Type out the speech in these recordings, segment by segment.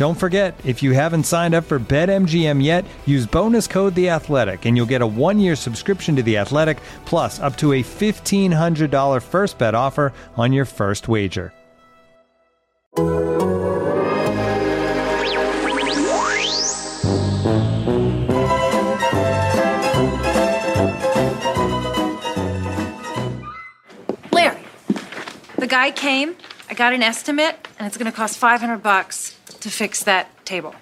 Don't forget, if you haven't signed up for BetMGM yet, use bonus code The Athletic, and you'll get a one-year subscription to The Athletic, plus up to a fifteen hundred dollar first bet offer on your first wager. Larry, the guy came. I got an estimate, and it's going to cost 500 bucks to fix that table.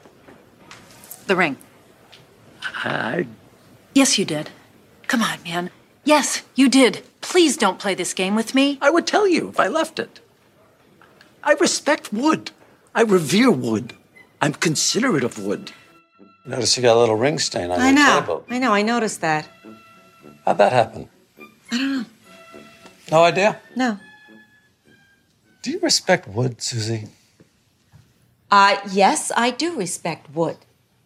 The ring. I Yes, you did. Come on, man. Yes, you did. Please don't play this game with me. I would tell you if I left it. I respect wood. I revere wood. I'm considerate of wood. Notice you got a little ring stain on I your know. table. I know. I noticed that. How'd that happen? I don't know. No idea. No. Do you respect wood, Susie? Uh, yes, I do respect wood.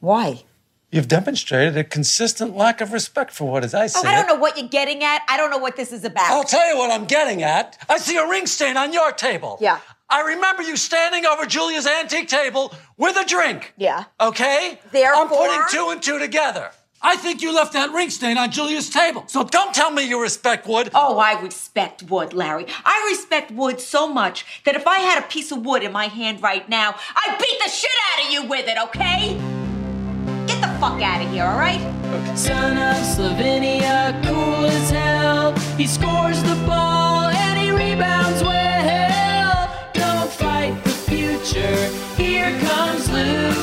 Why? You've demonstrated a consistent lack of respect for wood, as I see Oh, I don't know what you're getting at. I don't know what this is about. Oh, I'll tell you what I'm getting at. I see a ring stain on your table. Yeah. I remember you standing over Julia's antique table with a drink. Yeah. Okay? Therefore. I'm putting two and two together. I think you left that ring stain on Julia's table. So don't tell me you respect wood. Oh, I respect wood, Larry. I respect wood so much that if I had a piece of wood in my hand right now, I'd beat the shit out of you with it, okay? Get the fuck out of here, all right? Son of Slovenia, cool as hell. He scores the ball and he rebounds well. Don't fight the future. Here comes Luka.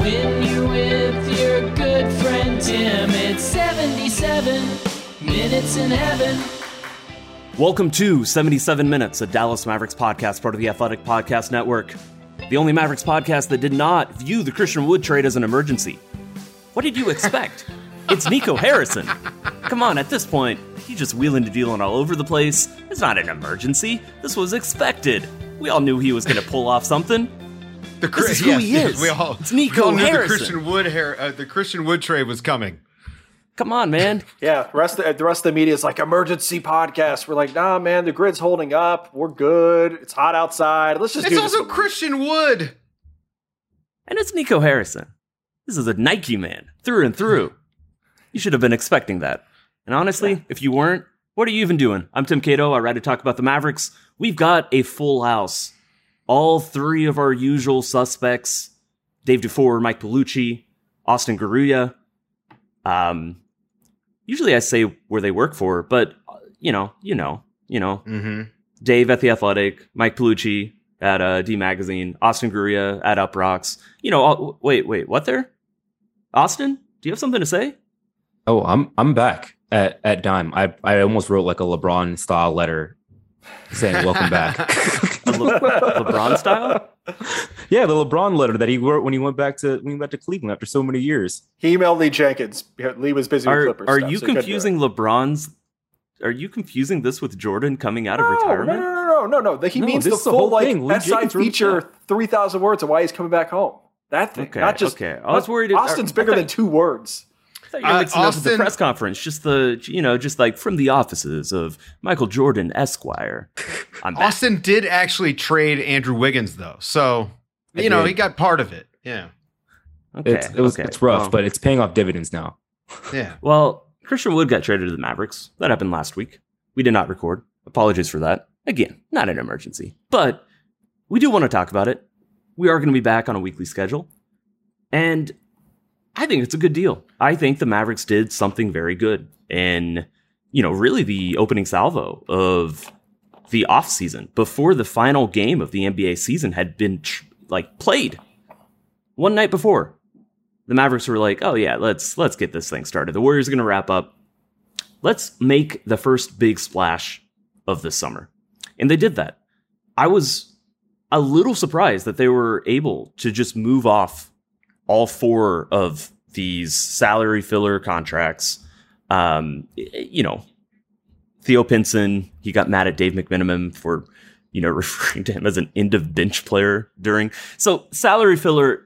When you're with your good friend Tim. It's 77 minutes in heaven. Welcome to 77 Minutes, a Dallas Mavericks podcast, part of the Athletic Podcast Network. The only Mavericks podcast that did not view the Christian Wood trade as an emergency. What did you expect? it's Nico Harrison. Come on, at this point, he's just wheeling and dealing all over the place. It's not an emergency. This was expected. We all knew he was going to pull off something. The This is who yes, he is. We all, It's Nico we all knew Harrison. the Christian Wood hair, uh, the Christian Wood trade was coming. Come on, man. Yeah, the rest of, the rest of the media is like emergency podcast. We're like, nah, man, the grid's holding up. We're good. It's hot outside. Let's just It's do also this. Christian Wood. And it's Nico Harrison. This is a Nike man, through and through. You should have been expecting that. And honestly, if you weren't, what are you even doing? I'm Tim Cato. I write to talk about the Mavericks. We've got a full house. All three of our usual suspects Dave Dufour, Mike Piellucci, Austin Garuya. Um, usually I say where they work for, but, uh, you know, you know, you know, Mm-hmm. Dave at the Athletic, Mike Piellucci at uh, D Magazine, Austin Gruya at Uproxx. You know, all, wait, wait, what there? Austin, do you have something to say? Oh, I'm I'm back at, at Dime. I I almost wrote like a LeBron style letter saying welcome back. A Le- LeBron style? yeah, the LeBron letter that he wrote when he went back to when he went to Cleveland after so many years. He emailed Lee Jenkins. Lee was busy with Are Clippers. are stuff, you so he couldn't do it. confusing LeBron's? Are you confusing this with Jordan coming out of retirement? No, no, no, no, no. no. He No, means the is the full whole like thing. Lee SI Jenkins feature, three thousand words of why he's coming back home. That thing, Okay, not just okay. I was worried uh, Austin's I- I bigger thought- than two words. I thought you were Uh, mixing up with the Austin- press conference. Just the you know, just like from the offices of Michael Jordan Esquire. I'm back. Austin did actually trade Andrew Wiggins though, so I you know he got part of it. Yeah, Okay, it's it was okay. it's rough, Well- but it's paying off dividends now. yeah. Well, Christian Wood got traded to the Mavericks. That happened last week. we did not record. Apologies for that. Again, not an emergency, but we do want to talk about it. We are going to be back on a weekly schedule. And I think it's a good deal. I think the Mavericks did something very good. And, you know, really the opening salvo of the offseason before the final game of the NBA season had been like played one night before. The Mavericks were like, "Oh yeah, let's let's get this thing started. The Warriors are going to wrap up. Let's make the first big splash of the summer." And they did that. I was a little surprised that they were able to just move off all four of these salary filler contracts. Um, you know, Theo Pinson, he got mad at Dave McMenamin for, you know, referring to him as an end of bench player during. So salary filler,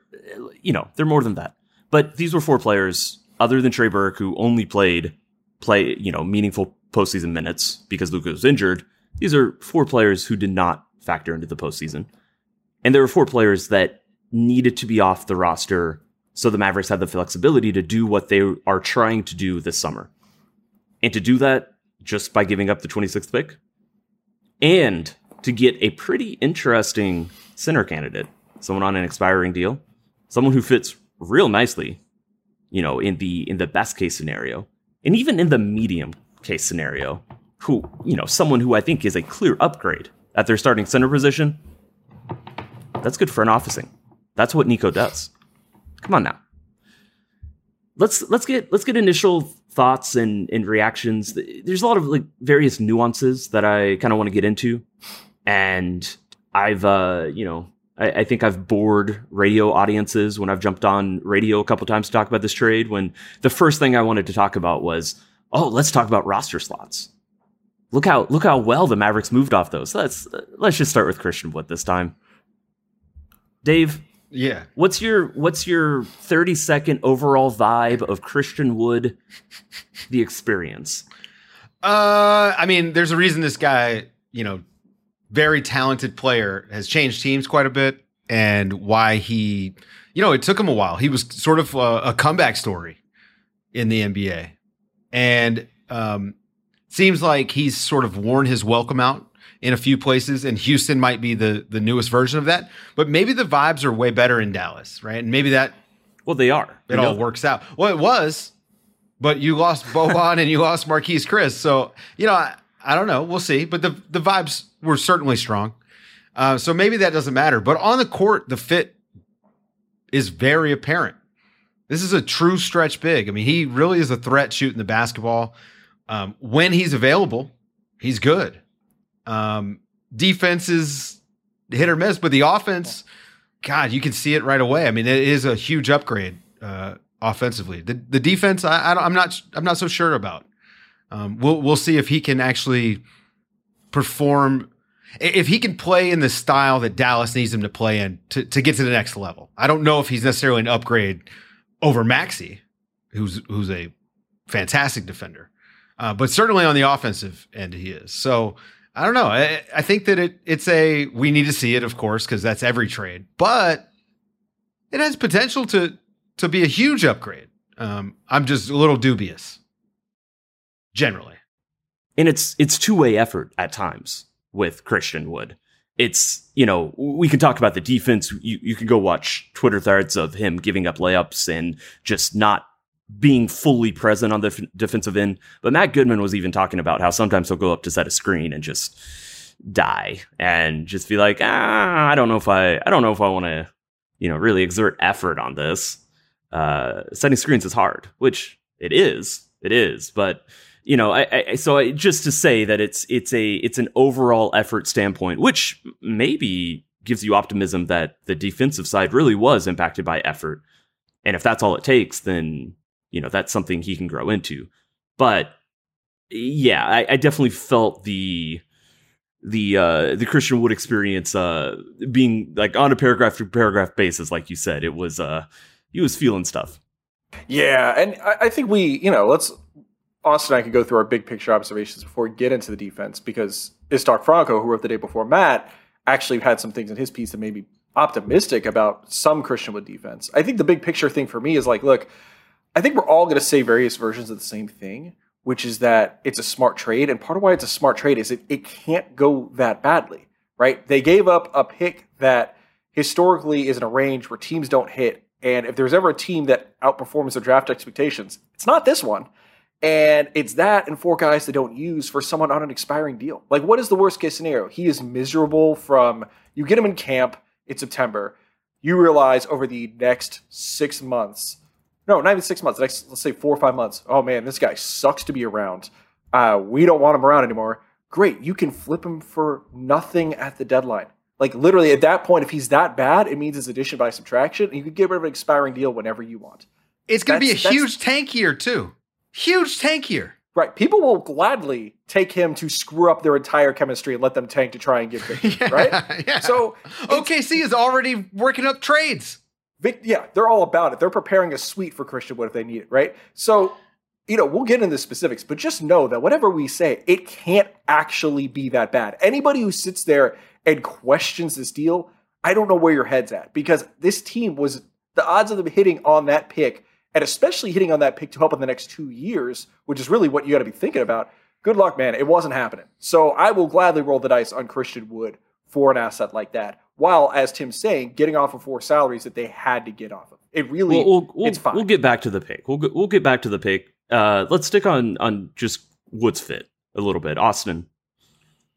you know, they're more than that. But these were four players other than Trey Burke who only played play, you know, meaningful postseason minutes because Luka was injured. These are four players who did not factor into the postseason. And there were four players that needed to be off the roster so the Mavericks had the flexibility to do what they are trying to do this summer. And to do that, just by giving up the 26th pick and to get a pretty interesting center candidate, someone on an expiring deal, someone who fits real nicely, you know, in the in the best case scenario, and even in the medium case scenario, who, you know, someone who I think is a clear upgrade at their starting center position. That's good front officing. That's what Nico does. Come on now. Let's let's get let's get initial thoughts and, and reactions. There's a lot of like various nuances that I kind of want to get into. And I've, uh, you know, I, I, think I've bored radio audiences when I've jumped on radio a couple times to talk about this trade. When the first thing I wanted to talk about was, oh, let's talk about roster slots. Look how look how well the Mavericks moved off those. Let's let's just start with Christian Wood this time. Dave, yeah. What's your what's your 30 second overall vibe of Christian Wood the experience? Uh I mean, there's a reason this guy, you know, very talented player has changed teams quite a bit and why he you know, it took him a while. He was sort of a, a comeback story in the NBA. And um seems like he's sort of worn his welcome out in a few places, and Houston might be the the newest version of that. But maybe the vibes are way better in Dallas, right? And maybe that well, they are. It all works out. Well, it was, but you lost Boban and you lost Marquese Chriss. so you know I, I don't know. We'll see. But the the vibes were certainly strong. Uh, so maybe that doesn't matter. But on the court, the fit is very apparent. This is a true stretch big. I mean, he really is a threat shooting the basketball. Um, when he's available, he's good. Um, defense is hit or miss, but the offense, God, you can see it right away. I mean, it is a huge upgrade uh, offensively. The the defense, I, I am not I'm not so sure about. Um, we'll we'll see if he can actually perform. If he can play in the style that Dallas needs him to play in to, to get to the next level, I don't know if he's necessarily an upgrade over Maxi, who's who's a fantastic defender, uh, but certainly on the offensive end he is. So I don't know. I, I think that it it's a we need to see it, of course, because that's every trade, but it has potential to to be a huge upgrade. Um, I'm just a little dubious, generally. And it's it's two way effort at times with Christian Wood. It's you know we can talk about the defense. You you can go watch Twitter threads of him giving up layups and just not being fully present on the f- defensive end. But Matt Goodman was even talking about how sometimes he'll go up to set a screen and just die and just be like, ah, I don't know if I, I don't know if I want to, you know, really exert effort on this. Uh, setting screens is hard, which it is, it is, but you know, I, I so I, just to say that it's it's a it's an overall effort standpoint, which maybe gives you optimism that the defensive side really was impacted by effort. And if that's all it takes, then you know that's something he can grow into. But yeah, I, I definitely felt the the uh the Christian Wood experience uh being like on a paragraph to paragraph basis, like you said, it was uh he was feeling stuff. Yeah, and I, I think we, you know, let's Austin and I could go through our big picture observations before we get into the defense because Iztok Franko, who wrote the day before Matt, actually had some things in his piece that made me optimistic about some Christian Wood defense. I think the big picture thing for me is like, look, I think we're all going to say various versions of the same thing, which is that it's a smart trade. And part of why it's a smart trade is it, it can't go that badly, right? They gave up a pick that historically is in a range where teams don't hit. And if there's ever a team that outperforms their draft expectations, it's not this one. And it's that and four guys they don't use for someone on an expiring deal. Like, what is the worst case scenario? He is miserable from you get him in camp, it's September. You realize over the next six months, no, not even six months, next, let's say four or five months, oh man, this guy sucks to be around. Uh, we don't want him around anymore. Great. You can flip him for nothing at the deadline. Like literally at that point, if he's that bad, it means it's addition by subtraction. And you can get rid of an expiring deal whenever you want. It's going to be a huge tank year too. Huge tank year. Right. People will gladly take him to screw up their entire chemistry and let them tank to try and get big. Right? yeah. So OKC is already working up trades. Vic, yeah, they're all about it. They're preparing a suite for Christian Wood if they need it, right? So, you know, we'll get into the specifics, but just know that whatever we say, it can't actually be that bad. Anybody who sits there and questions this deal, I don't know where your head's at because this team was the odds of them hitting on that pick and especially hitting on that pick to help in the next two years, which is really what you got to be thinking about. Good luck, man. It wasn't happening. So I will gladly roll the dice on Christian Wood for an asset like that. While, as Tim's saying, getting off of four salaries that they had to get off of. It really, We'll, we'll, we'll, it's fine. we'll get back to the pick. We'll get, we'll get back to the pick. Uh, let's stick on on just Wood's fit a little bit. Austin,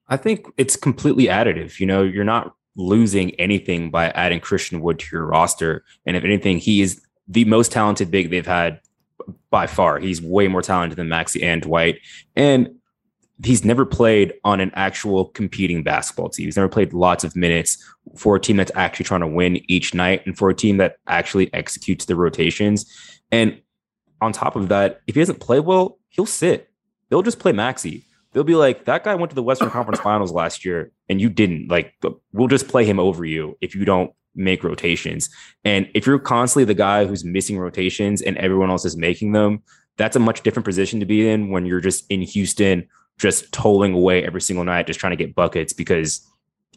I think it's completely additive. You know, you're not losing anything by adding Christian Wood to your roster. And if anything, he is the most talented big they've had by far. He's way more talented than Maxi and Dwight. And he's never played on an actual competing basketball team. He's never played lots of minutes for a team that's actually trying to win each night and for a team that actually executes the rotations. And on top of that, if he doesn't play well, he'll sit. They'll just play Maxi. They'll be like, that guy went to the Western Conference Finals last year and you didn't. Like, we'll just play him over you if you don't make rotations. And if you're constantly the guy who's missing rotations and everyone else is making them, that's a much different position to be in when you're just in Houston, just tolling away every single night, just trying to get buckets because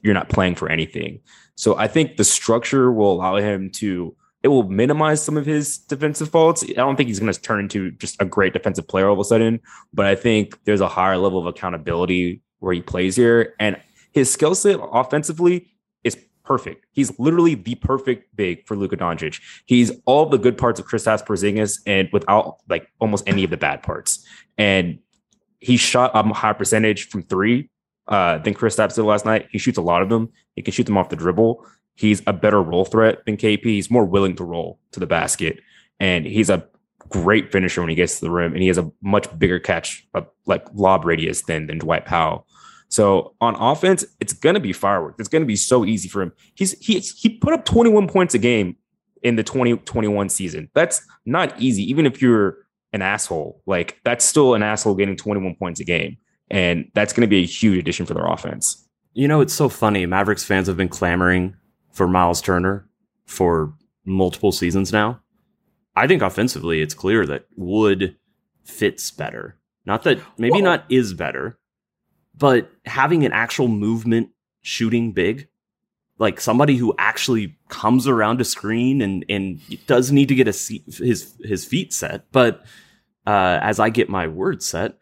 you're not playing for anything. So I think the structure will allow him to it will minimize some of his defensive faults. I don't think he's going to turn into just a great defensive player all of a sudden, but I think there's a higher level of accountability where he plays here. And his skill set offensively is perfect. He's literally the perfect big for Luka Doncic. He's all the good parts of Kristaps Porzingis and without like almost any of the bad parts. And he shot a higher percentage from three uh, than Kristaps did last night. He shoots a lot of them. He can shoot them off the dribble. He's a better roll threat than KP. He's more willing to roll to the basket, and he's a great finisher when he gets to the rim. And he has a much bigger catch, uh, like lob radius than than Dwight Powell. So on offense, it's gonna be fireworks. It's gonna be so easy for him. He's he he put up 21 points a game in the 2021 season. That's not easy, even if you're an asshole. Like that's still an asshole getting 21 points a game, and that's gonna be a huge addition for their offense. you know it's so funny. Mavericks fans have been clamoring for Miles Turner for multiple seasons now. I think offensively, it's clear that Wood fits better. Not that maybe not is better, but having an actual movement shooting big, like somebody who actually comes around a screen and and does need to get a seat, his his feet set, but uh, as I get my words set,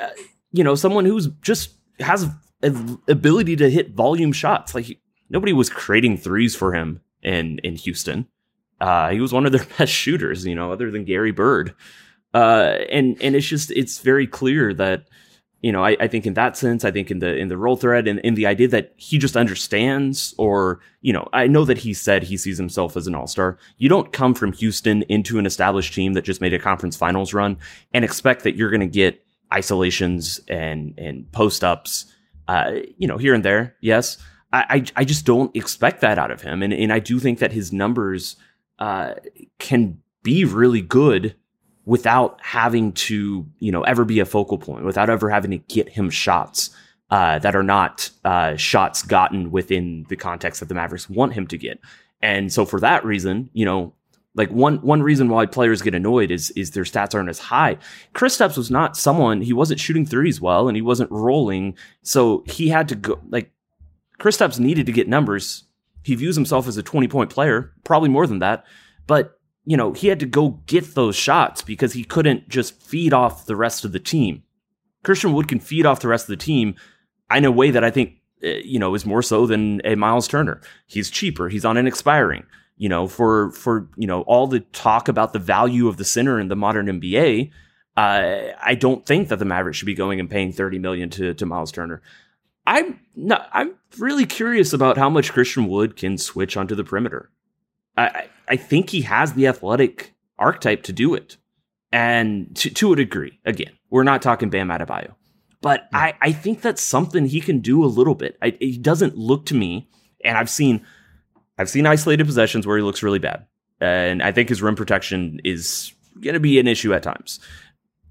uh, you know, someone who's just has ability to hit volume shots. Like nobody was creating threes for him in in Houston. Uh, he was one of their best shooters, you know, other than Gary Bird. Uh, and and it's just it's very clear that you know I, I think in that sense I think in the in the roll threat and in the idea that he just understands or you know I know that he said he sees himself as an all star. You don't come from Houston into an established team that just made a conference finals run and expect that you're going to get isolations and and post ups, uh, you know here and there. Yes, I, I I just don't expect that out of him, and and I do think that his numbers uh, can be really good without having to, you know, ever be a focal point, without ever having to get him shots uh, that are not uh, shots gotten within the context that the Mavericks want him to get. And so for that reason, you know, like one one reason why players get annoyed is is their stats aren't as high. Kristaps was not someone he wasn't shooting threes well and he wasn't rolling, so he had to go like Kristaps needed to get numbers. He views himself as a 20 point player, probably more than that. But you know, he had to go get those shots because he couldn't just feed off the rest of the team. Christian Wood can feed off the rest of the team in a way that I think, uh, you know, is more so than a Miles Turner. He's cheaper. He's on an expiring. You know, for for you know all the talk about the value of the center in the modern NBA, uh, I don't think that the Mavericks should be going and paying thirty million to to Miles Turner. I'm not, I'm really curious about how much Christian Wood can switch onto the perimeter. I I think he has the athletic archetype to do it, and to to a degree. Again, we're not talking Bam Adebayo, but I I think that's something he can do a little bit. I, he doesn't look to me, and I've seen I've seen isolated possessions where he looks really bad, and I think his rim protection is going to be an issue at times.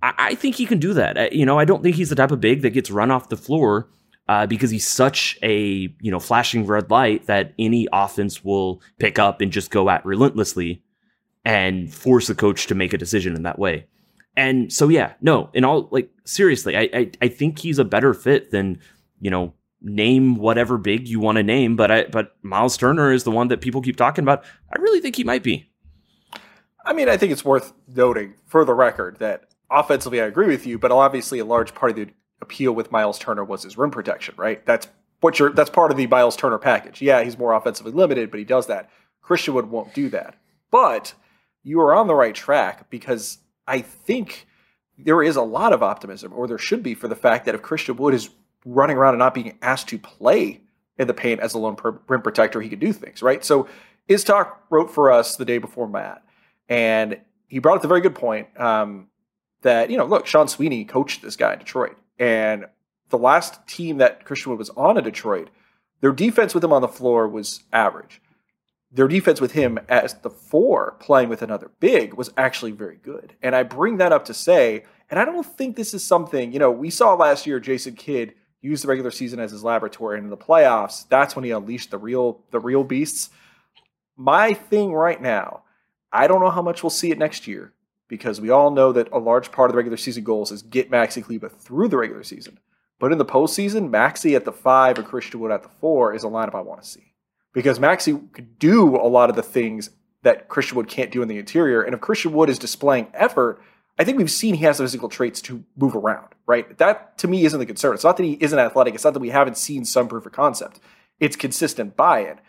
I, I think he can do that. I, you know, I don't think he's the type of big that gets run off the floor uh, because he's such a you know flashing red light that any offense will pick up and just go at relentlessly and force the coach to make a decision in that way. And so yeah, no, in all like seriously, I I, I think he's a better fit than you know name whatever big you want to name, but I but Miles Turner is the one that people keep talking about. I really think he might be. I mean, I think it's worth noting for the record that offensively, I agree with you, but obviously a large part of the appeal with Miles Turner was his rim protection, right? That's what you're that's part of the Miles Turner package. Yeah, he's more offensively limited, but he does that. Christian Wood won't do that. But you are on the right track because I think there is a lot of optimism, or there should be, for the fact that if Christian Wood is running around and not being asked to play in the paint as a lone rim protector, he could do things, right? So Iztok wrote for us the day before Matt, and he brought up a very good point um, that, you know, look, Sean Sweeney coached this guy in Detroit. And the last team that Christian Wood was on in Detroit, their defense with him on the floor was average. Their defense with him as the four playing with another big was actually very good. And I bring that up to say, and I don't think this is something, you know, we saw last year Jason Kidd use the regular season as his laboratory and in the playoffs, that's when he unleashed the real the real beasts. My thing right now, I don't know how much we'll see it next year because we all know that a large part of the regular season goals is get Maxi Kleber through the regular season. But in the postseason, Maxi at the five and Christian Wood at the four is a lineup I want to see because Maxi could do a lot of the things that Christian Wood can't do in the interior. And if Christian Wood is displaying effort, I think we've seen he has the physical traits to move around, right? That to me isn't the concern. It's not that he isn't athletic. It's not that we haven't seen some proof of concept. It's consistent buy-in.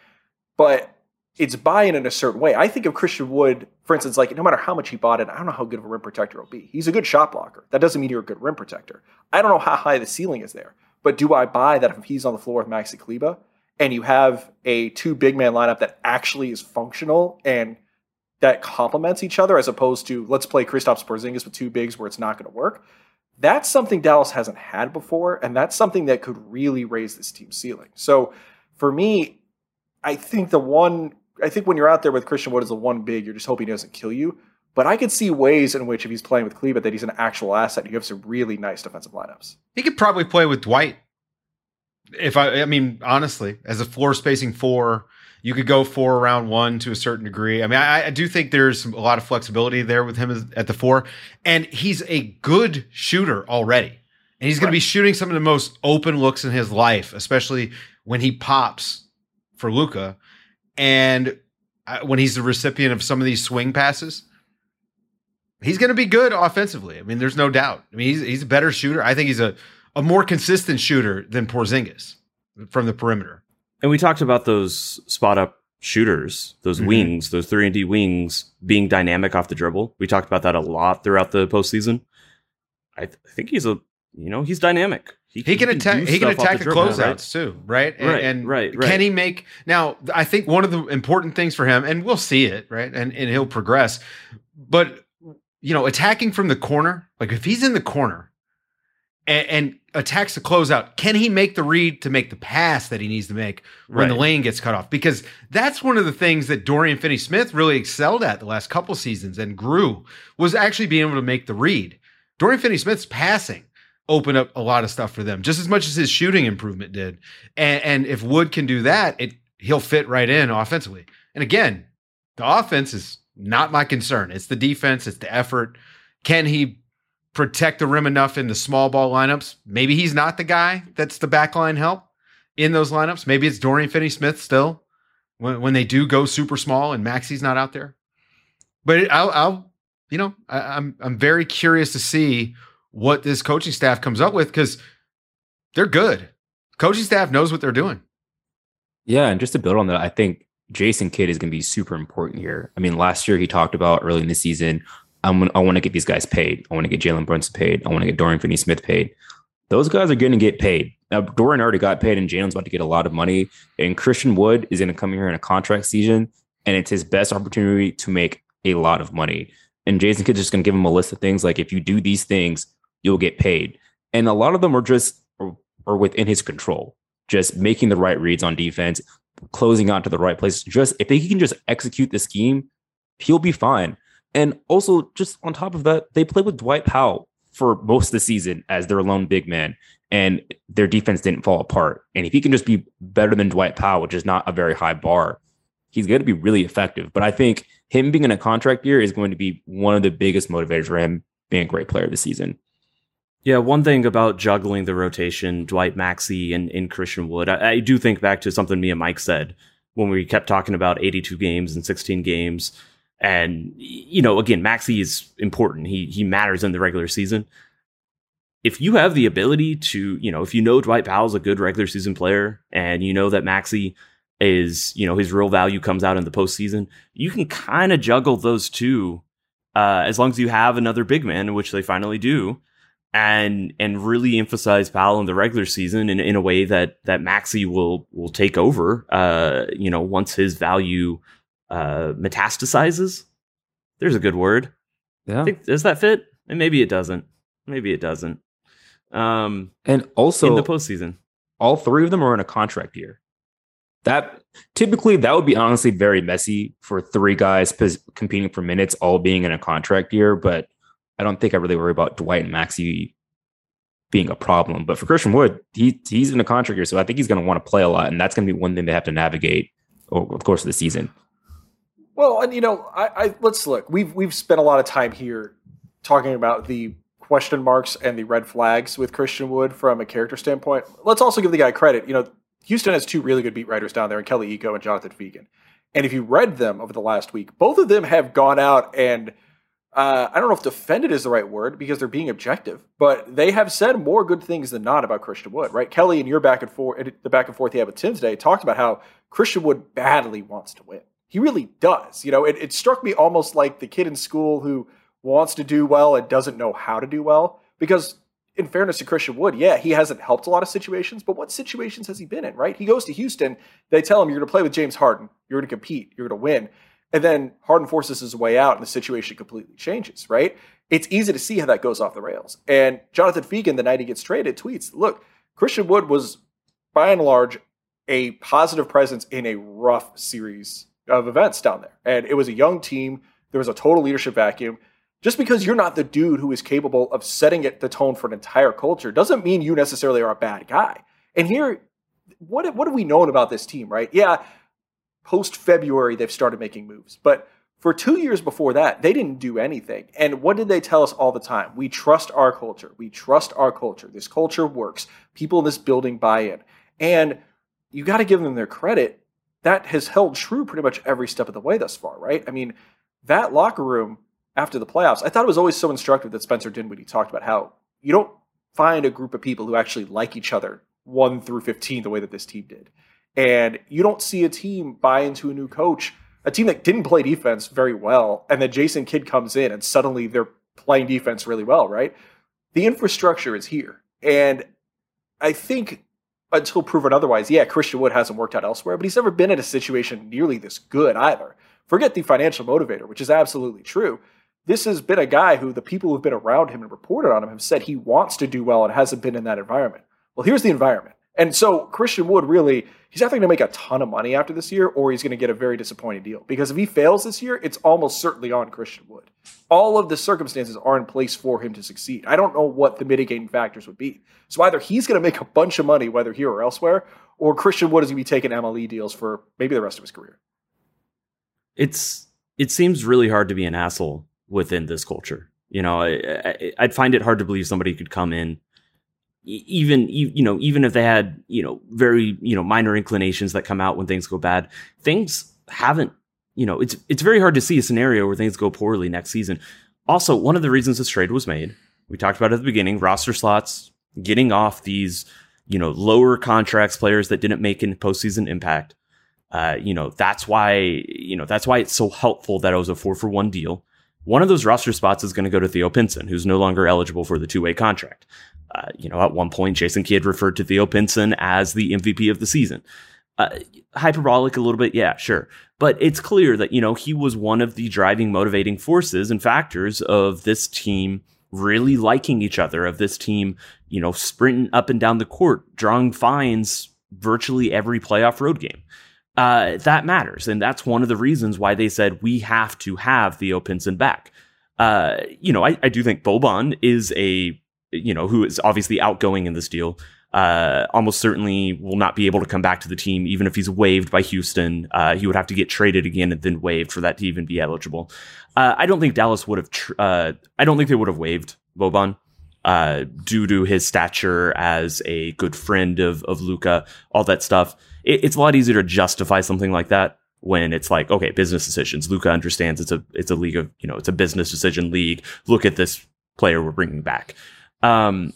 But it's buy-in in a certain way. I think of Christian Wood, for instance, like no matter how much he bought it, I don't know how good of a rim protector he'll be. He's a good shot blocker. That doesn't mean you're a good rim protector. I don't know how high the ceiling is there. But do I buy that if he's on the floor with Maxi Kleber and you have a two big man lineup that actually is functional and that complements each other as opposed to let's play Kristaps Porzingis with two bigs where it's not going to work. That's something Dallas hasn't had before, and that's something that could really raise this team's ceiling. So for me, I think the one I think when you're out there with Christian Wood as the one big, you're just hoping he doesn't kill you. But I could see ways in which if he's playing with Kleber that he's an actual asset. You have some really nice defensive lineups. He could probably play with Dwight. If I, I mean, honestly, as a floor spacing four, you could go four around one to a certain degree. I mean, I, I do think there's a lot of flexibility there with him as, at the four, and he's a good shooter already. And he's going right. to be shooting some of the most open looks in his life, especially when he pops for Luka. And when he's the recipient of some of these swing passes, he's going to be good offensively. I mean, there's no doubt. I mean, he's, he's a better shooter. I think he's a, a more consistent shooter than Porzingis from the perimeter. And we talked about those spot up shooters, those mm-hmm. wings, those three and D wings being dynamic off the dribble. We talked about that a lot throughout the postseason. I, th- I think he's a you know he's dynamic. He, he can, attack. He can attack the, the closeouts right? too, right? And, right, and right, right. Can he make now? I think one of the important things for him, and we'll see it, right? And and he'll progress. But you know, attacking from the corner, like if he's in the corner and, and attacks the closeout, can he make the read to make the pass that he needs to make when right. the lane gets cut off? Because that's one of the things that Dorian Finney-Smith really excelled at the last couple seasons and grew was actually being able to make the read. Dorian Finney-Smith's passing open up a lot of stuff for them, just as much as his shooting improvement did. And, and if Wood can do that, it he'll fit right in offensively. And again, the offense is not my concern. It's the defense, it's the effort. Can he protect the rim enough in the small ball lineups? Maybe he's not the guy that's the backline help in those lineups. Maybe it's Dorian Finney Smith still when, when they do go super small and Maxi's not out there. But I'll, I'll you know, I, I'm I'm very curious to see what this coaching staff comes up with because they're good. Coaching staff knows what they're doing. Yeah, and just to build on that, I think Jason Kidd is going to be super important here. I mean, last year he talked about early in the season, I'm I want to get these guys paid. I want to get Jalen Brunson paid. I want to get Dorian Finney-Smith paid. Those guys are going to get paid. Now, Dorian already got paid, and Jalen's about to get a lot of money. And Christian Wood is going to come here in a contract season, and it's his best opportunity to make a lot of money. And Jason Kidd's just going to give him a list of things like if you do these things, you'll get paid. And a lot of them are just are within his control. Just making the right reads on defense, closing out to the right place. Just if he can just execute the scheme, he'll be fine. And also, just on top of that, they played with Dwight Powell for most of the season as their lone big man, and their defense didn't fall apart. And if he can just be better than Dwight Powell, which is not a very high bar, he's going to be really effective. But I think him being in a contract year is going to be one of the biggest motivators for him being a great player this season. Yeah, one thing about juggling the rotation, Dwight Maxi and, and Christian Wood, I, I, do think back to something me and Mike said when we kept talking about 82 games and 16 games. And, you know, again, Maxi is important. He, he matters in the regular season. If you have the ability to, you know, if you know Dwight Powell's a good regular season player and you know that Maxi is, you know, his real value comes out in the postseason, you can kind of juggle those two uh, as long as you have another big man, which they finally do and and really emphasize Powell in the regular season in, in a way that that Maxi will will take over. Uh, you know, once his value uh, metastasizes. There's a good word. Yeah. Think, does that fit? And maybe it doesn't. Maybe it doesn't. Um, and also in the postseason, all three of them are in a contract year. That typically that would be honestly very messy for three guys competing for minutes, all being in a contract year. But I don't think I really worry about Dwight and Maxi being a problem. But for Christian Wood, he he's in a contract here, so I think he's going to want to play a lot, and that's going to be one thing they have to navigate over the course of the season. Well, and you know, I, I let's look. We've we've spent a lot of time here talking about the question marks and the red flags with Christian Wood from a character standpoint. Let's also give the guy credit. You know, Houston has two really good beat writers down there, and Kelly Iko and Jonathan Feigen. And if you read them over the last week, both of them have gone out and uh, I don't know if defended is the right word because they're being objective, but they have said more good things than not about Christian Wood, right? Kelly and your back and forth, the back and forth you had with Tim today, talked about how Christian Wood badly wants to win. He really does. You know, it, it struck me almost like the kid in school who wants to do well and doesn't know how to do well. Because, in fairness to Christian Wood, yeah, he hasn't helped a lot of situations, but what situations has he been in, right? He goes to Houston, they tell him, you're going to play with James Harden, you're going to compete, you're going to win. And then Harden forces his way out and the situation completely changes, right? It's easy to see how that goes off the rails. And Jonathan Feigen, the night he gets traded, tweets, look, Christian Wood was by and large a positive presence in a rough series of events down there. And it was a young team. There was a total leadership vacuum. Just because you're not the dude who is capable of setting it the tone for an entire culture doesn't mean you necessarily are a bad guy. And here, what what have we known about this team, right? Yeah, post February they've started making moves, but for two years before that, they didn't do anything. And what did they tell us all the time? We trust our culture. We trust our culture. This culture works. People in this building buy in. And you got to give them their credit that has held true pretty much every step of the way thus far, right? I mean, that locker room after the playoffs, I thought it was always so instructive that Spencer Dinwiddie talked about how you don't find a group of people who actually like each other 1 through 15 the way that this team did. And you don't see a team buy into a new coach, a team that didn't play defense very well, and then Jason Kidd comes in and suddenly they're playing defense really well, right? The infrastructure is here. And I think until proven otherwise, yeah, Christian Wood hasn't worked out elsewhere, but he's never been in a situation nearly this good either. Forget the financial motivator, which is absolutely true. This has been a guy who the people who've been around him and reported on him have said he wants to do well and hasn't been in that environment. Well, here's the environment. And so Christian Wood really, he's either going to make a ton of money after this year or he's going to get a very disappointing deal. Because if he fails this year, it's almost certainly on Christian Wood. All of the circumstances are in place for him to succeed. I don't know what the mitigating factors would be. So either he's going to make a bunch of money, whether here or elsewhere, or Christian Wood is going to be taking MLE deals for maybe the rest of his career. It's it seems really hard to be an asshole within this culture. You know, I, would find it hard to believe somebody could come in even you know even if they had you know very you know minor inclinations that come out when things go bad things haven't you know, it's it's very hard to see a scenario where things go poorly next season. Also, one of the reasons this trade was made, we talked about at the beginning, roster slots, getting off these, you know, lower contracts players that didn't make any postseason impact. Uh, you know, that's why, you know, that's why it's so helpful that it was a four for one deal. One of those roster spots is going to go to Theo Pinson, who's no longer eligible for the two way contract. Uh, you know, at one point, Jason Kidd referred to Theo Pinson as the MVP of the season. Uh, hyperbolic a little bit, yeah, sure. But it's clear that, you know, he was one of the driving, motivating forces and factors of this team really liking each other, of this team, you know, sprinting up and down the court, drawing fines virtually every playoff road game. Uh, that matters. And that's one of the reasons why they said we have to have Theo Pinson back. Uh, you know, I, I do think Boban is a, you know, who is obviously outgoing in this deal uh, almost certainly will not be able to come back to the team, even if he's waived by Houston. Uh, he would have to get traded again and then waived for that to even be eligible. Uh, I don't think Dallas would have. Tr- uh, I don't think they would have waived Boban uh, due to his stature as a good friend of of Luka, all that stuff. It, it's a lot easier to justify something like that when it's like, okay, business decisions. Luka understands it's a it's a league of you know it's a business decision league. Look at this player we're bringing back. Um,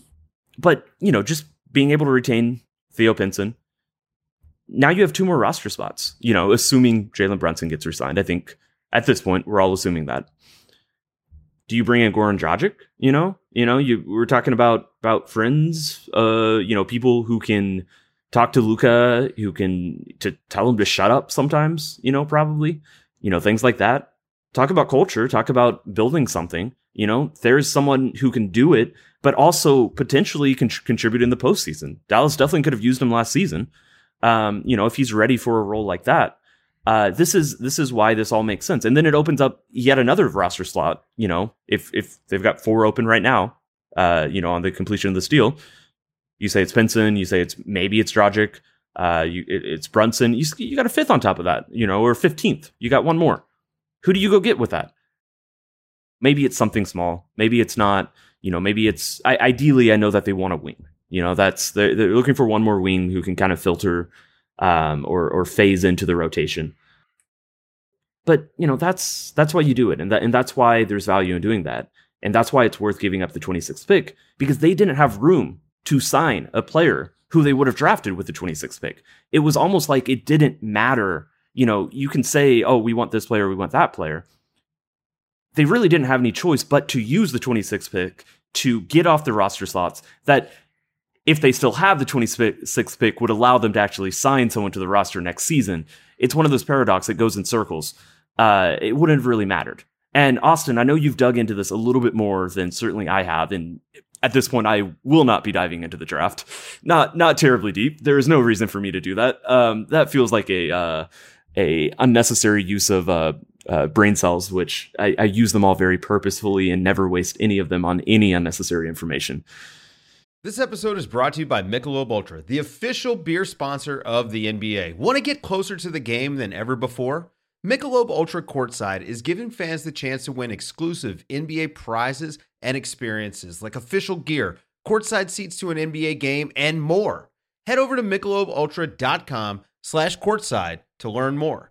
but you know, just being able to retain Theo Pinson. Now you have two more roster spots, you know, assuming Jalen Brunson gets resigned. I think at this point, we're all assuming that. Do you bring in Goran Dragic? You know, you know, you we're talking about about friends, uh, you know, people who can talk to Luka, who can to tell him to shut up sometimes, you know, probably, you know, things like that. Talk about culture, talk about building something. You know, there's someone who can do it, but also potentially contribute in the postseason. Dallas definitely could have used him last season. Um, you know, if he's ready for a role like that. Uh, this is this is why this all makes sense, and then it opens up yet another roster slot. You know, if if they've got four open right now, uh, you know, on the completion of this deal, you say it's Pinson, you say it's maybe it's Dragic, uh, you, it, it's Brunson. You you got a fifth on top of that, you know, or fifteenth. You got one more. Who do you go get with that? Maybe it's something small. Maybe it's not. You know, maybe it's I, ideally. I know that they want a wing. You know, that's they're, they're looking for one more wing who can kind of filter um, or or phase into the rotation. But you know, that's that's why you do it, and that and that's why there's value in doing that, and that's why it's worth giving up the 26th pick because they didn't have room to sign a player who they would have drafted with the 26th pick. It was almost like it didn't matter. You know, you can say, "Oh, we want this player, we want that player," they really didn't have any choice but to use the 26th pick to get off the roster slots that if they still have the 26th pick would allow them to actually sign someone to the roster next season. It's one of those paradoxes that goes in circles. Uh, it wouldn't have really mattered. And austin i know you've dug into this a little bit more than certainly i have and at this point i will not be diving into the draft. Not not terribly deep. There is no reason for me to do that. Um, that feels like a uh, a unnecessary use of uh, uh, brain cells, which I, I use them all very purposefully and never waste any of them on any unnecessary information. This episode is brought to you by Michelob Ultra, the official beer sponsor of the NBA. Want to get closer to the game than ever before? Michelob Ultra Courtside is giving fans the chance to win exclusive NBA prizes and experiences like official gear, courtside seats to an NBA game, and more. Head over to michelobultra.com slash courtside to learn more.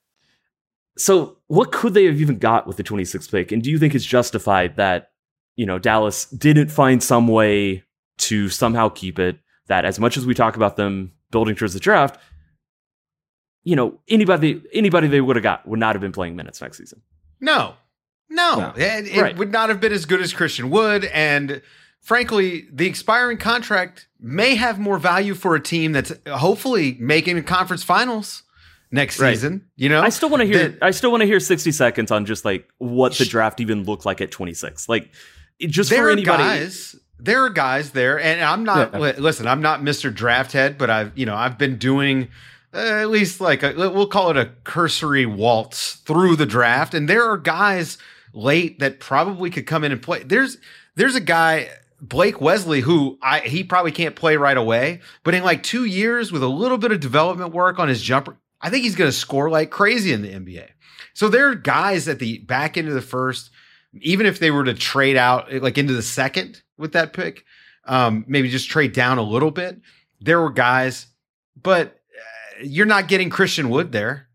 So, what could they have even got with the 26th pick? And do you think it's justified that, you know, Dallas didn't find some way to somehow keep it? That as much as we talk about them building towards the draft, you know, anybody anybody they would have got would not have been playing minutes next season. No, no, No. it, it Right. would not have been as good as Christian Wood. And frankly, the expiring contract may have more value for a team that's hopefully making the conference finals next Right. season. You know, I still want to hear. That- I still want to hear sixty seconds on just like what the draft even looked like at twenty six. Like just there for are anybody. guys. There are guys there, and I'm not. Yeah. Listen, I'm not Mr. Draft Head, but I've you know I've been doing uh, at least like a, we'll call it a cursory waltz through the draft, and there are guys late that probably could come in and play. There's there's a guy Blake Wesley who I he probably can't play right away, but in like two years with a little bit of development work on his jumper, I think he's going to score like crazy in the NBA. So there are guys at the back end of the first, even if they were to trade out like into the second with that pick, um, maybe just trade down a little bit. There were guys, but uh, you're not getting Christian Wood there.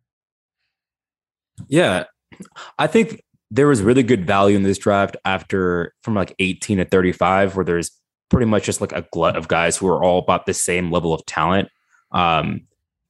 Yeah. I think there was really good value in this draft after from like 18 to 35, where there's pretty much just like a glut of guys who are all about the same level of talent. Um,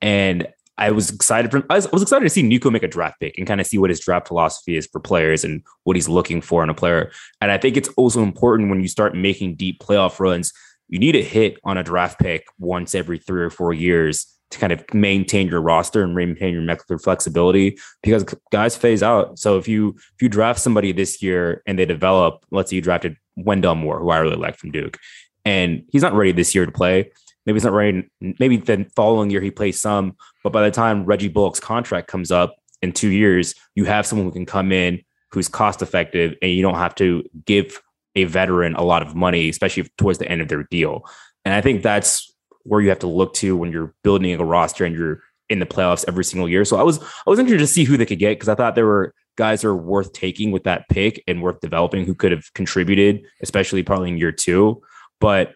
and I was excited for I was, I was excited to see Nico make a draft pick and kind of see what his draft philosophy is for players and what he's looking for in a player. And I think it's also important when you start making deep playoff runs, you need to hit on a draft pick once every three or four years to kind of maintain your roster and maintain your flexibility because guys phase out. So if you if you draft somebody this year and they develop, let's say you drafted Wendell Moore, who I really like from Duke, and he's not ready this year to play. Maybe it's not ready. Maybe the following year he plays some, but by the time Reggie Bullock's contract comes up in two years, you have someone who can come in who's cost effective, and you don't have to give a veteran a lot of money, especially towards the end of their deal. And I think that's where you have to look to when you're building a roster and you're in the playoffs every single year. So I was I was interested to see who they could get because I thought there were guys who are worth taking with that pick and worth developing who could have contributed, especially probably in year two. But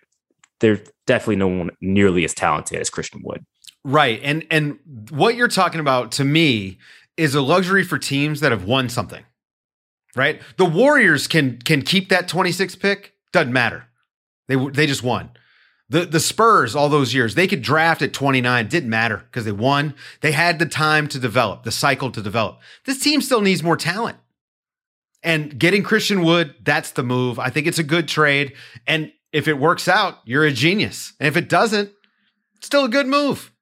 there's definitely no one nearly as talented as Christian Wood. Right. And and what you're talking about to me is a luxury for teams that have won something. Right? The Warriors can can keep that 26 pick, doesn't matter. They they just won. The the Spurs all those years, they could draft at 29, didn't matter because they won. They had the time to develop, the cycle to develop. This team still needs more talent. And getting Christian Wood, that's the move. I think it's a good trade. And if it works out, you're a genius. And if it doesn't, still a good move.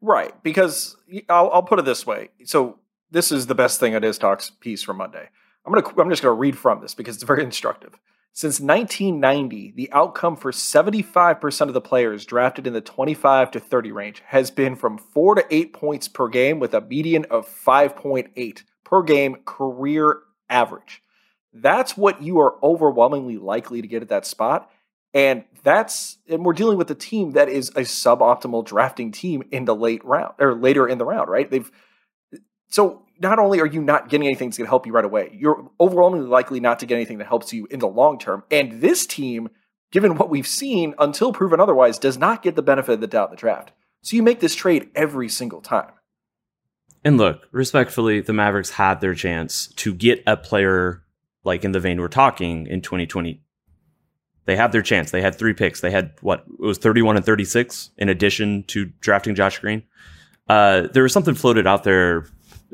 Right, because I'll, I'll put it this way. So this is the best thing Iztok's piece from Monday. I'm gonna I'm just gonna read from this because it's very instructive. Since 1990, the outcome for 75% of the players drafted in the 25 to 30 range has been from four to eight points per game, with a median of 5.8 per game career average. That's what you are overwhelmingly likely to get at that spot. And that's and we're dealing with a team that is a suboptimal drafting team in the late round or later in the round, right? They've so not only are you not getting anything that's going to help you right away, you're overwhelmingly likely not to get anything that helps you in the long term. And this team, given what we've seen, until proven otherwise, does not get the benefit of the doubt in the draft. So you make this trade every single time. And look, respectfully, the Mavericks had their chance to get a player like in the vein we're talking in 2020. They had their chance. They had three picks. They had what it was 31 and 36 in addition to drafting Josh Green. Uh, there was something floated out there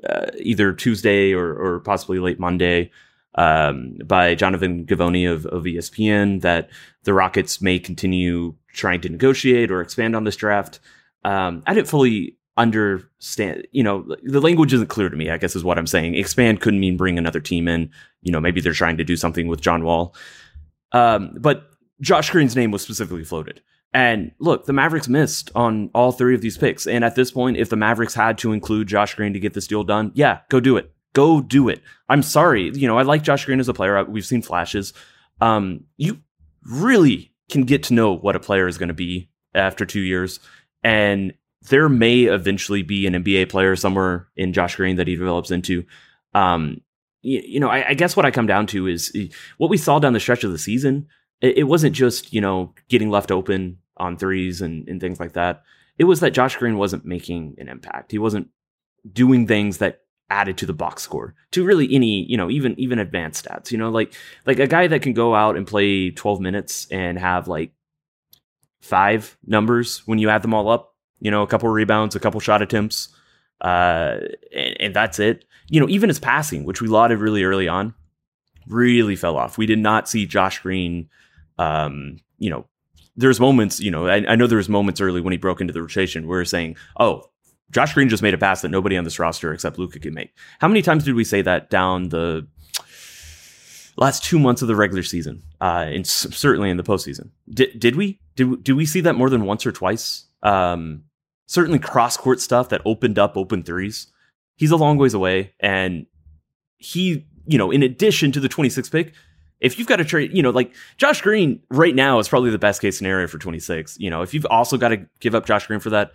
uh, either Tuesday or, or possibly late Monday um, by Jonathan Givony of, of ESPN that the Rockets may continue trying to negotiate or expand on this draft. Um, I didn't fully understand, you know, the language isn't clear to me, I guess is what I'm saying. Expand couldn't mean bring another team in. You know, maybe they're trying to do something with John Wall. Um, but Josh Green's name was specifically floated. And look, the Mavericks missed on all three of these picks. And at this point, if the Mavericks had to include Josh Green to get this deal done, yeah, go do it. Go do it. I'm sorry. You know, I like Josh Green as a player. We've seen flashes. Um, you really can get to know what a player is going to be after two years. And there may eventually be an NBA player somewhere in Josh Green that he develops into. Um, you, you know, I, I guess what I come down to is eh, what we saw down the stretch of the season. It, it wasn't just you know getting left open on threes and, and things like that. It was that Josh Green wasn't making an impact. He wasn't doing things that added to the box score to really any you know even even advanced stats. You know, like like a guy that can go out and play 12 minutes and have like five numbers when you add them all up. You know, a couple rebounds, a couple shot attempts, uh, and, and that's it. You know, even his passing, which we lauded really early on, really fell off. We did not see Josh Green. Um, you know, there's moments. You know, I, I know there was moments early when he broke into the rotation where we're saying, "Oh, Josh Green just made a pass that nobody on this roster except Luka can make." How many times did we say that down the last two months of the regular season, uh, and s- certainly in the postseason? Did did we did did we see that more than once or twice? Um, certainly cross court stuff that opened up open threes. He's a long ways away, and he, you know, in addition to the 26 pick, if you've got to trade, you know, like Josh Green right now is probably the best case scenario for 26. You know, if you've also got to give up Josh Green for that,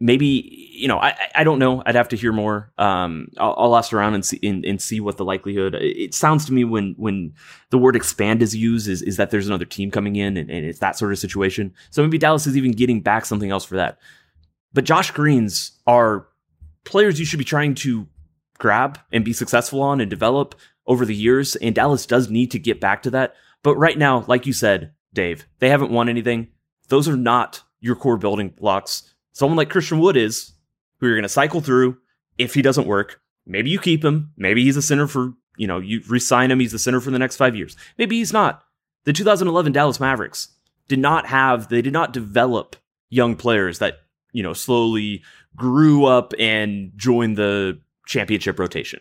maybe you know, I I- don't know. I'd have to hear more. Um, I'll, I'll ask around and see and, and see what the likelihood. It sounds to me when when the word expand is used is is that there's another team coming in and, and it's that sort of situation. So maybe Dallas is even getting back something else for that. But Josh Greens are players you should be trying to grab and be successful on and develop over the years. And Dallas does need to get back to that. But right now, like you said, Dave, they haven't won anything. Those are not your core building blocks. Someone like Christian Wood is, who you're going to cycle through. If he doesn't work, maybe you keep him. Maybe he's a center for, you know, you resign him. He's the center for the next five years. Maybe he's not. The 2011 Dallas Mavericks did not have, they did not develop young players that, you know, slowly grew up and joined the championship rotation.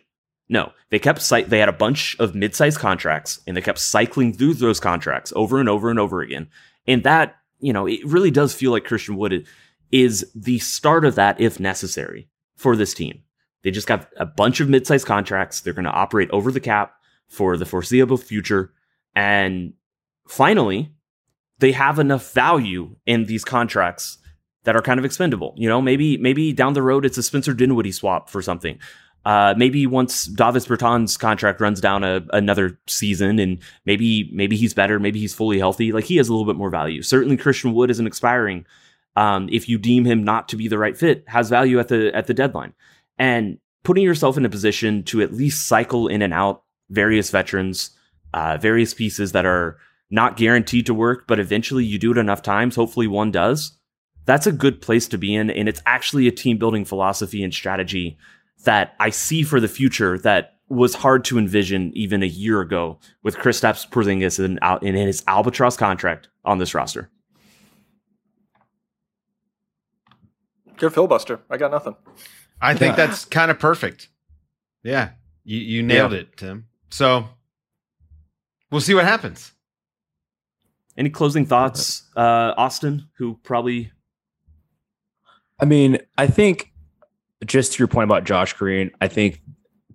No, they kept they had a bunch of mid-sized contracts and they kept cycling through those contracts over and over and over again. And that, you know, it really does feel like Christian Wood is the start of that if necessary for this team. They just got a bunch of mid-sized contracts. They're going to operate over the cap for the foreseeable future and finally they have enough value in these contracts that are kind of expendable. You know, maybe maybe down the road it's a Spencer Dinwiddie swap for something. Uh, maybe once Davis Bertans' contract runs down a, another season, and maybe maybe he's better, maybe he's fully healthy, like he has a little bit more value. Certainly, Christian Wood isn't expiring. Um, if you deem him not to be the right fit, has value at the at the deadline, and putting yourself in a position to at least cycle in and out various veterans, uh, various pieces that are not guaranteed to work, but eventually you do it enough times. Hopefully, one does that's a good place to be in. And it's actually a team building philosophy and strategy that I see for the future that was hard to envision even a year ago with Kristaps Porzingis in, al- in his albatross contract on this roster. Good filibuster. I got nothing. I think that's kind of perfect. Yeah, you you nailed Yeah. it, Tim. So we'll see what happens. Any closing thoughts, uh, Austin, who probably I mean, I think just to your point about Josh Green, I think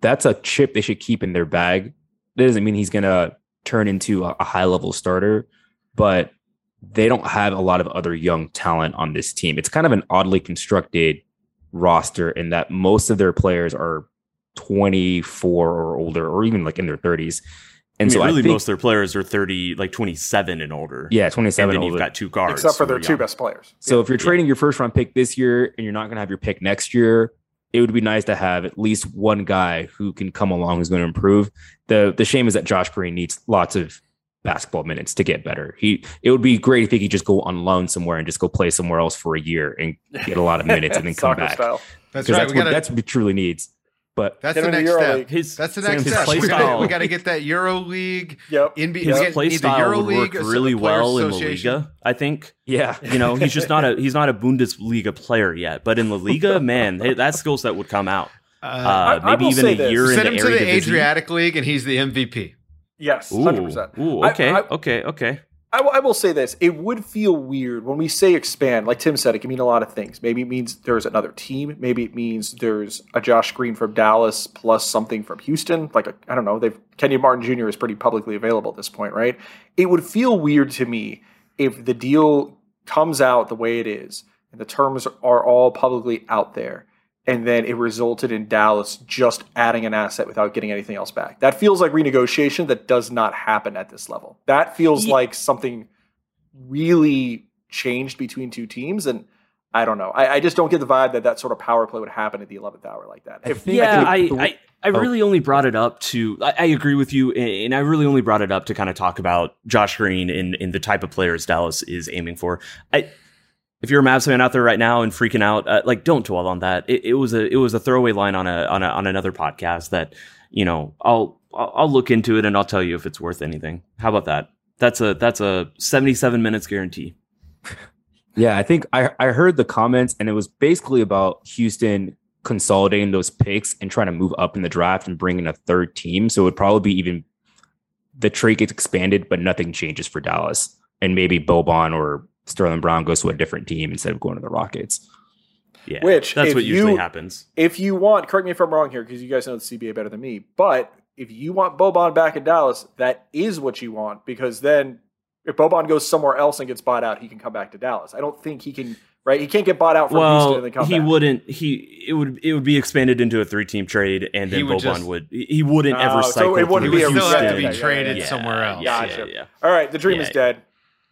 that's a chip they should keep in their bag. That doesn't mean he's going to turn into a, high level starter, but they don't have a lot of other young talent on this team. It's kind of an oddly constructed roster in that most of their players are 24 or older, or even like in their 30s. And I mean, so really I think, most of their players are 30, like 27 and older. yeah, 27 And then older. you've got two guards. Except for their two young. best players. So if you're trading your first round pick this year and you're not going to have your pick next year, it would be nice to have at least one guy who can come along who's going to improve. The the shame is that Josh Green needs lots of basketball minutes to get better. He it would be great if he could just go on loan somewhere and just go play somewhere else for a year and get a lot of minutes and then come back. style. That's 'Cause right. That's what, gotta, that's what he truly needs. But that's the next the step. His, That's the next step. play We gotta, style- we gotta get that Euro League. Yep. NBA, his we play need the style Euro would work League, the really well in La Association. Liga, I think. yeah, You know, he's just not a he's not a Bundesliga player yet, but in La Liga, man, hey, that skill set would come out. Uh, I- I maybe will even a this. year Send in him the to the Adriatic League, and he's the MVP. Yes, hundred percent. ooh, okay, I, okay, okay. I, I will say this: it would feel weird when we say expand. Like Tim said, it can mean a lot of things. Maybe it means there's another team. Maybe it means there's a Josh Green from Dallas plus something from Houston. Like I don't know. They've Martin Jr. is pretty publicly available at this point, right? It would feel weird to me if the deal comes out the way it is and the terms are all publicly out there. And then it resulted in Dallas just adding an asset without getting anything else back. That feels like renegotiation that does not happen at this level. That feels Ye- like something really changed between two teams. And I don't know. I, I just don't get the vibe that that sort of power play would happen at the 11th hour like that. If, Yeah, I, the- I, I Oh. really only brought it up to. I, I agree with you, and I really only brought it up to kind of talk about Josh Green and, and the type of players Dallas is aiming for. I, if you're a Mavs fan out there right now and freaking out, uh, like don't dwell on that. It, it was a it was a throwaway line on a on a on another podcast that you know I'll I'll look into it and I'll tell you if it's worth anything. How about that? That's a that's a 77 minutes guarantee. Yeah, I think I, I heard the comments and it was basically about Houston consolidating those picks and trying to move up in the draft and bring in a third team. So it would probably be even the trade gets expanded, but nothing changes for Dallas. And maybe Boban or Sterling Brown goes to a different team instead of going to the Rockets. Yeah, Which that's if what usually you- happens. If you want, correct me if I'm wrong here, because you guys know the CBA better than me. But if you want Boban back in Dallas, that is what you want, because then if Boban goes somewhere else and gets bought out, he can come back to Dallas. I don't think he can. Right? He can't get bought out from Houston Well, and then come he back. wouldn't. He it would it would be expanded into a three team trade, and then He would Boban just- would he wouldn't ever Oh, so it wouldn't be a He would still have to be Yeah, yeah, traded yeah, somewhere else. yeah, Gotcha. yeah, All right, the dream Yeah. is dead.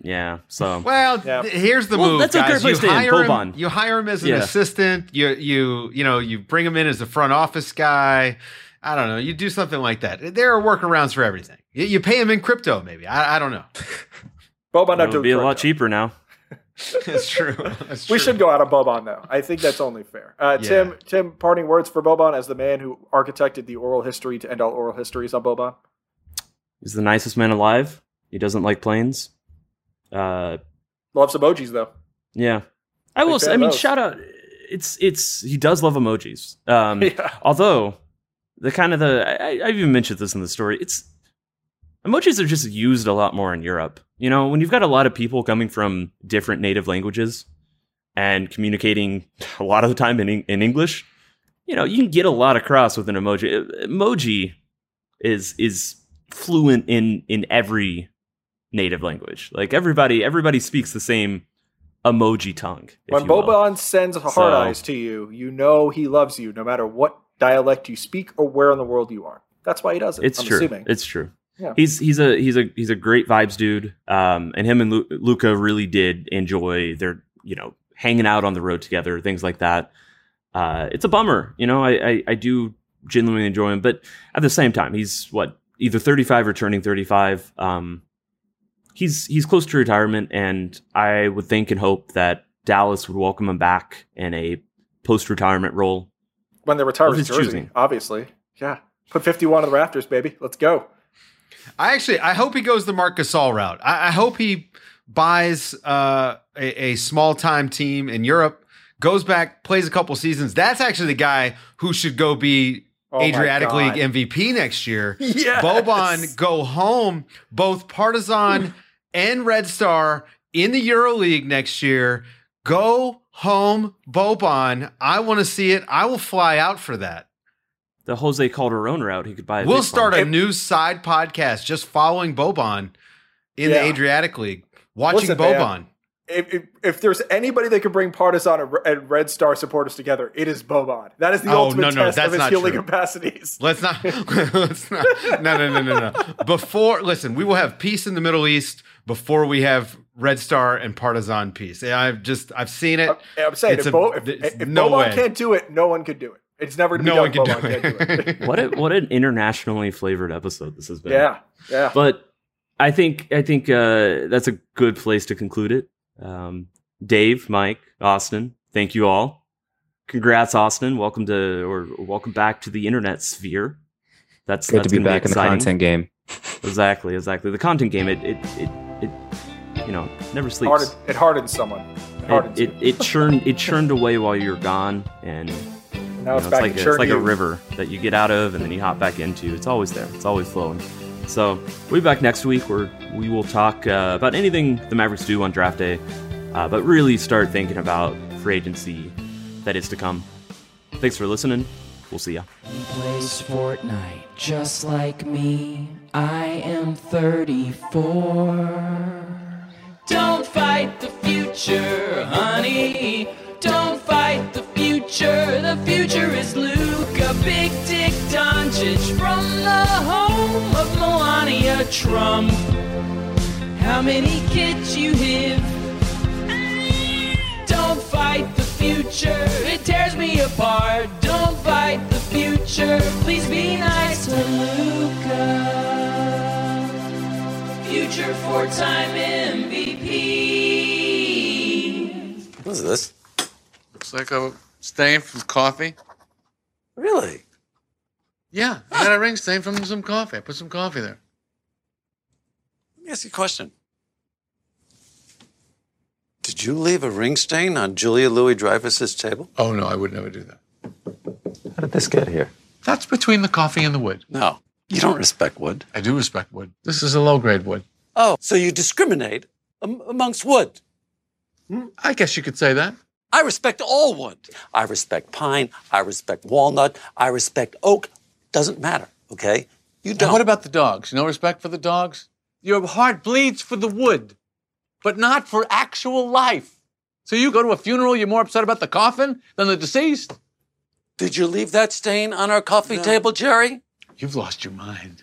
Yeah. So Well, Yeah. th- here's the Well, move, that's a guys. great place you to end. hire him. You hire him as an Yeah. assistant. You you you know you bring him in as a front office guy. I don't know. You do something like that. There are workarounds for everything. You, you pay him in crypto, maybe. I, I don't know. Boban it would doing be a lot cheaper now. That's true. That's We true. should go out on Boban though. I think that's only fair. Uh, Tim, Yeah. Tim, parting words for Boban as the man who architected the oral history to end all oral histories on Boban. He's the nicest man alive. He doesn't like planes. Uh, Loves emojis though. yeah. I will. Say, I mean, shout out. It's it's he does love emojis. Um, Yeah. although the kind of the I, I've even mentioned this in the story. It's emojis are just used a lot more in Europe. You know, when you've got a lot of people coming from different native languages and communicating a lot of the time in in English, you know, you can get a lot across with an emoji. Emoji is is fluent in in every native language. Like everybody everybody speaks the same emoji tongue. When. Boban sends hard So- eyes to you, you know he loves you, no matter what dialect you speak or where in the world you are. That's why he does it. It's I'm true. assuming. It's true. Yeah. He's he's a he's a he's a great vibes dude. Um, and him and Lu- Luka really did enjoy their you know hanging out on the road together, things like that. Uh, it's a bummer, you know. I, I I do genuinely enjoy him, but at the same time, he's what either thirty five or turning thirty five. Um, he's he's close to retirement, and I would think and hope that Dallas would welcome him back in a post retirement role. when they retire Of his his jersey, choosing. obviously. Yeah. Put 51 on the rafters, baby. Let's go. I actually, I hope he goes the Marc Gasol route. I, I hope he buys uh, a, a small time team in Europe, goes back, plays a couple seasons. That's actually the guy who should go be Oh Adriatic League MVP next year. Yes. Boban go home, both Partizan and Red Star in the Euro League next year. Go home, Boban. I want to see it. I will fly out for that. The Jose Calderon route, he could buy. A We'll start farm. a new side podcast just following Boban in Yeah. the Adriatic League, watching Listen, man. Boban. If, if, if there's anybody that could bring Partizan and Red Star supporters together, it is Boban. That is the Oh, ultimate no, no, test that's of his not healing true. capacities. Let's not. let's not. No, no, no, no, no. Before, listen, we will have peace in the Middle East before we have Red Star and Partizan peace. I've just, I've seen it. I'm saying It's if, a- Bo, if, if no Boban way. can't do it, no one could do it. It's never going to No be one done. can if do Boban can't do it. what a, what an internationally flavored episode this has been. yeah, yeah. but I think I think uh, that's a good place to conclude it. Um, Dave, Mike, Austin, thank you all. Congrats, Austin. Welcome to or welcome back to the internet sphere. That's Good that's to be gonna back in the content game. Exactly, exactly. The content game, it it it, it you know never sleeps. Hardened, it hardens someone. It hardens it, it, it churned it churned away while you're gone, and you know, it's it's like a, it's like a river that you get out of and then you hop back into. It's always there. It's always flowing. So we'll be back next week where we will talk uh, about anything the Mavericks do on draft day, uh, but really start thinking about free agency that is to come. Thanks for listening. We'll see ya. He plays Fortnite just like me. I am 34. Don't fight the future, honey. Don't fight the future. The future is Big Dick Doncic from the home Melania Trump. How many kids you have? Don't fight the future, it tears me apart. Don't fight the future, please be nice to Luka. Future four time MVP. What is this? Looks like a stain from coffee. Really? Yeah, I got a ring stain from some coffee. I put some coffee there. Let me ask you a question. Did you leave a ring stain on Julia Louis Dreyfus's table? Oh no, I would never do that. How did this get here? That's between the coffee and the wood. No, you don't respect wood. I do respect wood. This is a low grade wood. Oh, so you discriminate am- amongst wood? Hmm, I guess you could say that. I respect all wood. I respect pine. I respect walnut. I respect oak. Doesn't matter, okay? You don't. what about the dogs? No respect for the dogs? Your heart bleeds for the wood, but not for actual life. So you go to a funeral, you're more upset about the coffin than the deceased? Did you leave that stain on our coffee table, Jerry? You've lost your mind.